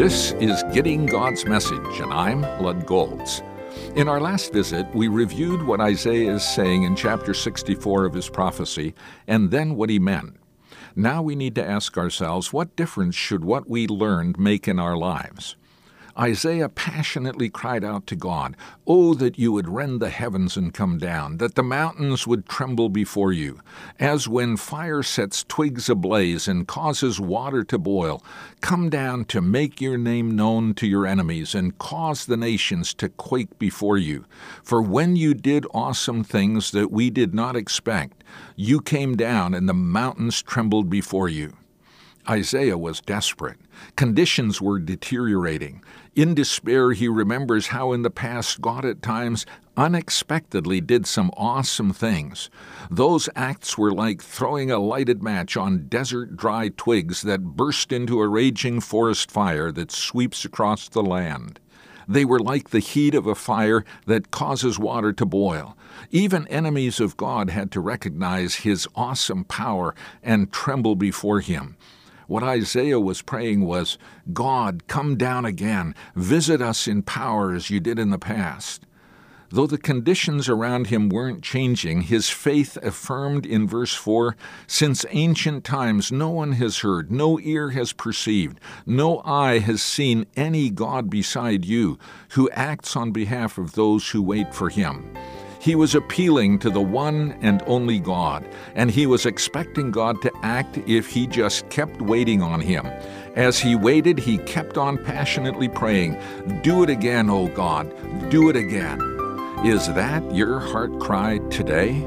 This is Getting God's Message, and I'm Lud Golz. In our last visit, we reviewed what Isaiah is saying in chapter 64 of his prophecy, and then what he meant. Now we need to ask ourselves what difference should what we learned make in our lives? Isaiah passionately cried out to God, Oh, that you would rend the heavens and come down, that the mountains would tremble before you, as when fire sets twigs ablaze and causes water to boil. Come down to make your name known to your enemies and cause the nations to quake before you. For when you did awesome things that we did not expect, you came down and the mountains trembled before you. Isaiah was desperate. Conditions were deteriorating. In despair, he remembers how in the past God at times unexpectedly did some awesome things. Those acts were like throwing a lighted match on desert dry twigs that burst into a raging forest fire that sweeps across the land. They were like the heat of a fire that causes water to boil. Even enemies of God had to recognize his awesome power and tremble before him. What Isaiah was praying was, God, come down again, visit us in power as you did in the past. Though the conditions around him weren't changing, his faith affirmed in verse 4 Since ancient times no one has heard, no ear has perceived, no eye has seen any God beside you, who acts on behalf of those who wait for him. He was appealing to the one and only God, and he was expecting God to act if he just kept waiting on him. As he waited, he kept on passionately praying, Do it again, O God, do it again. Is that your heart cry today?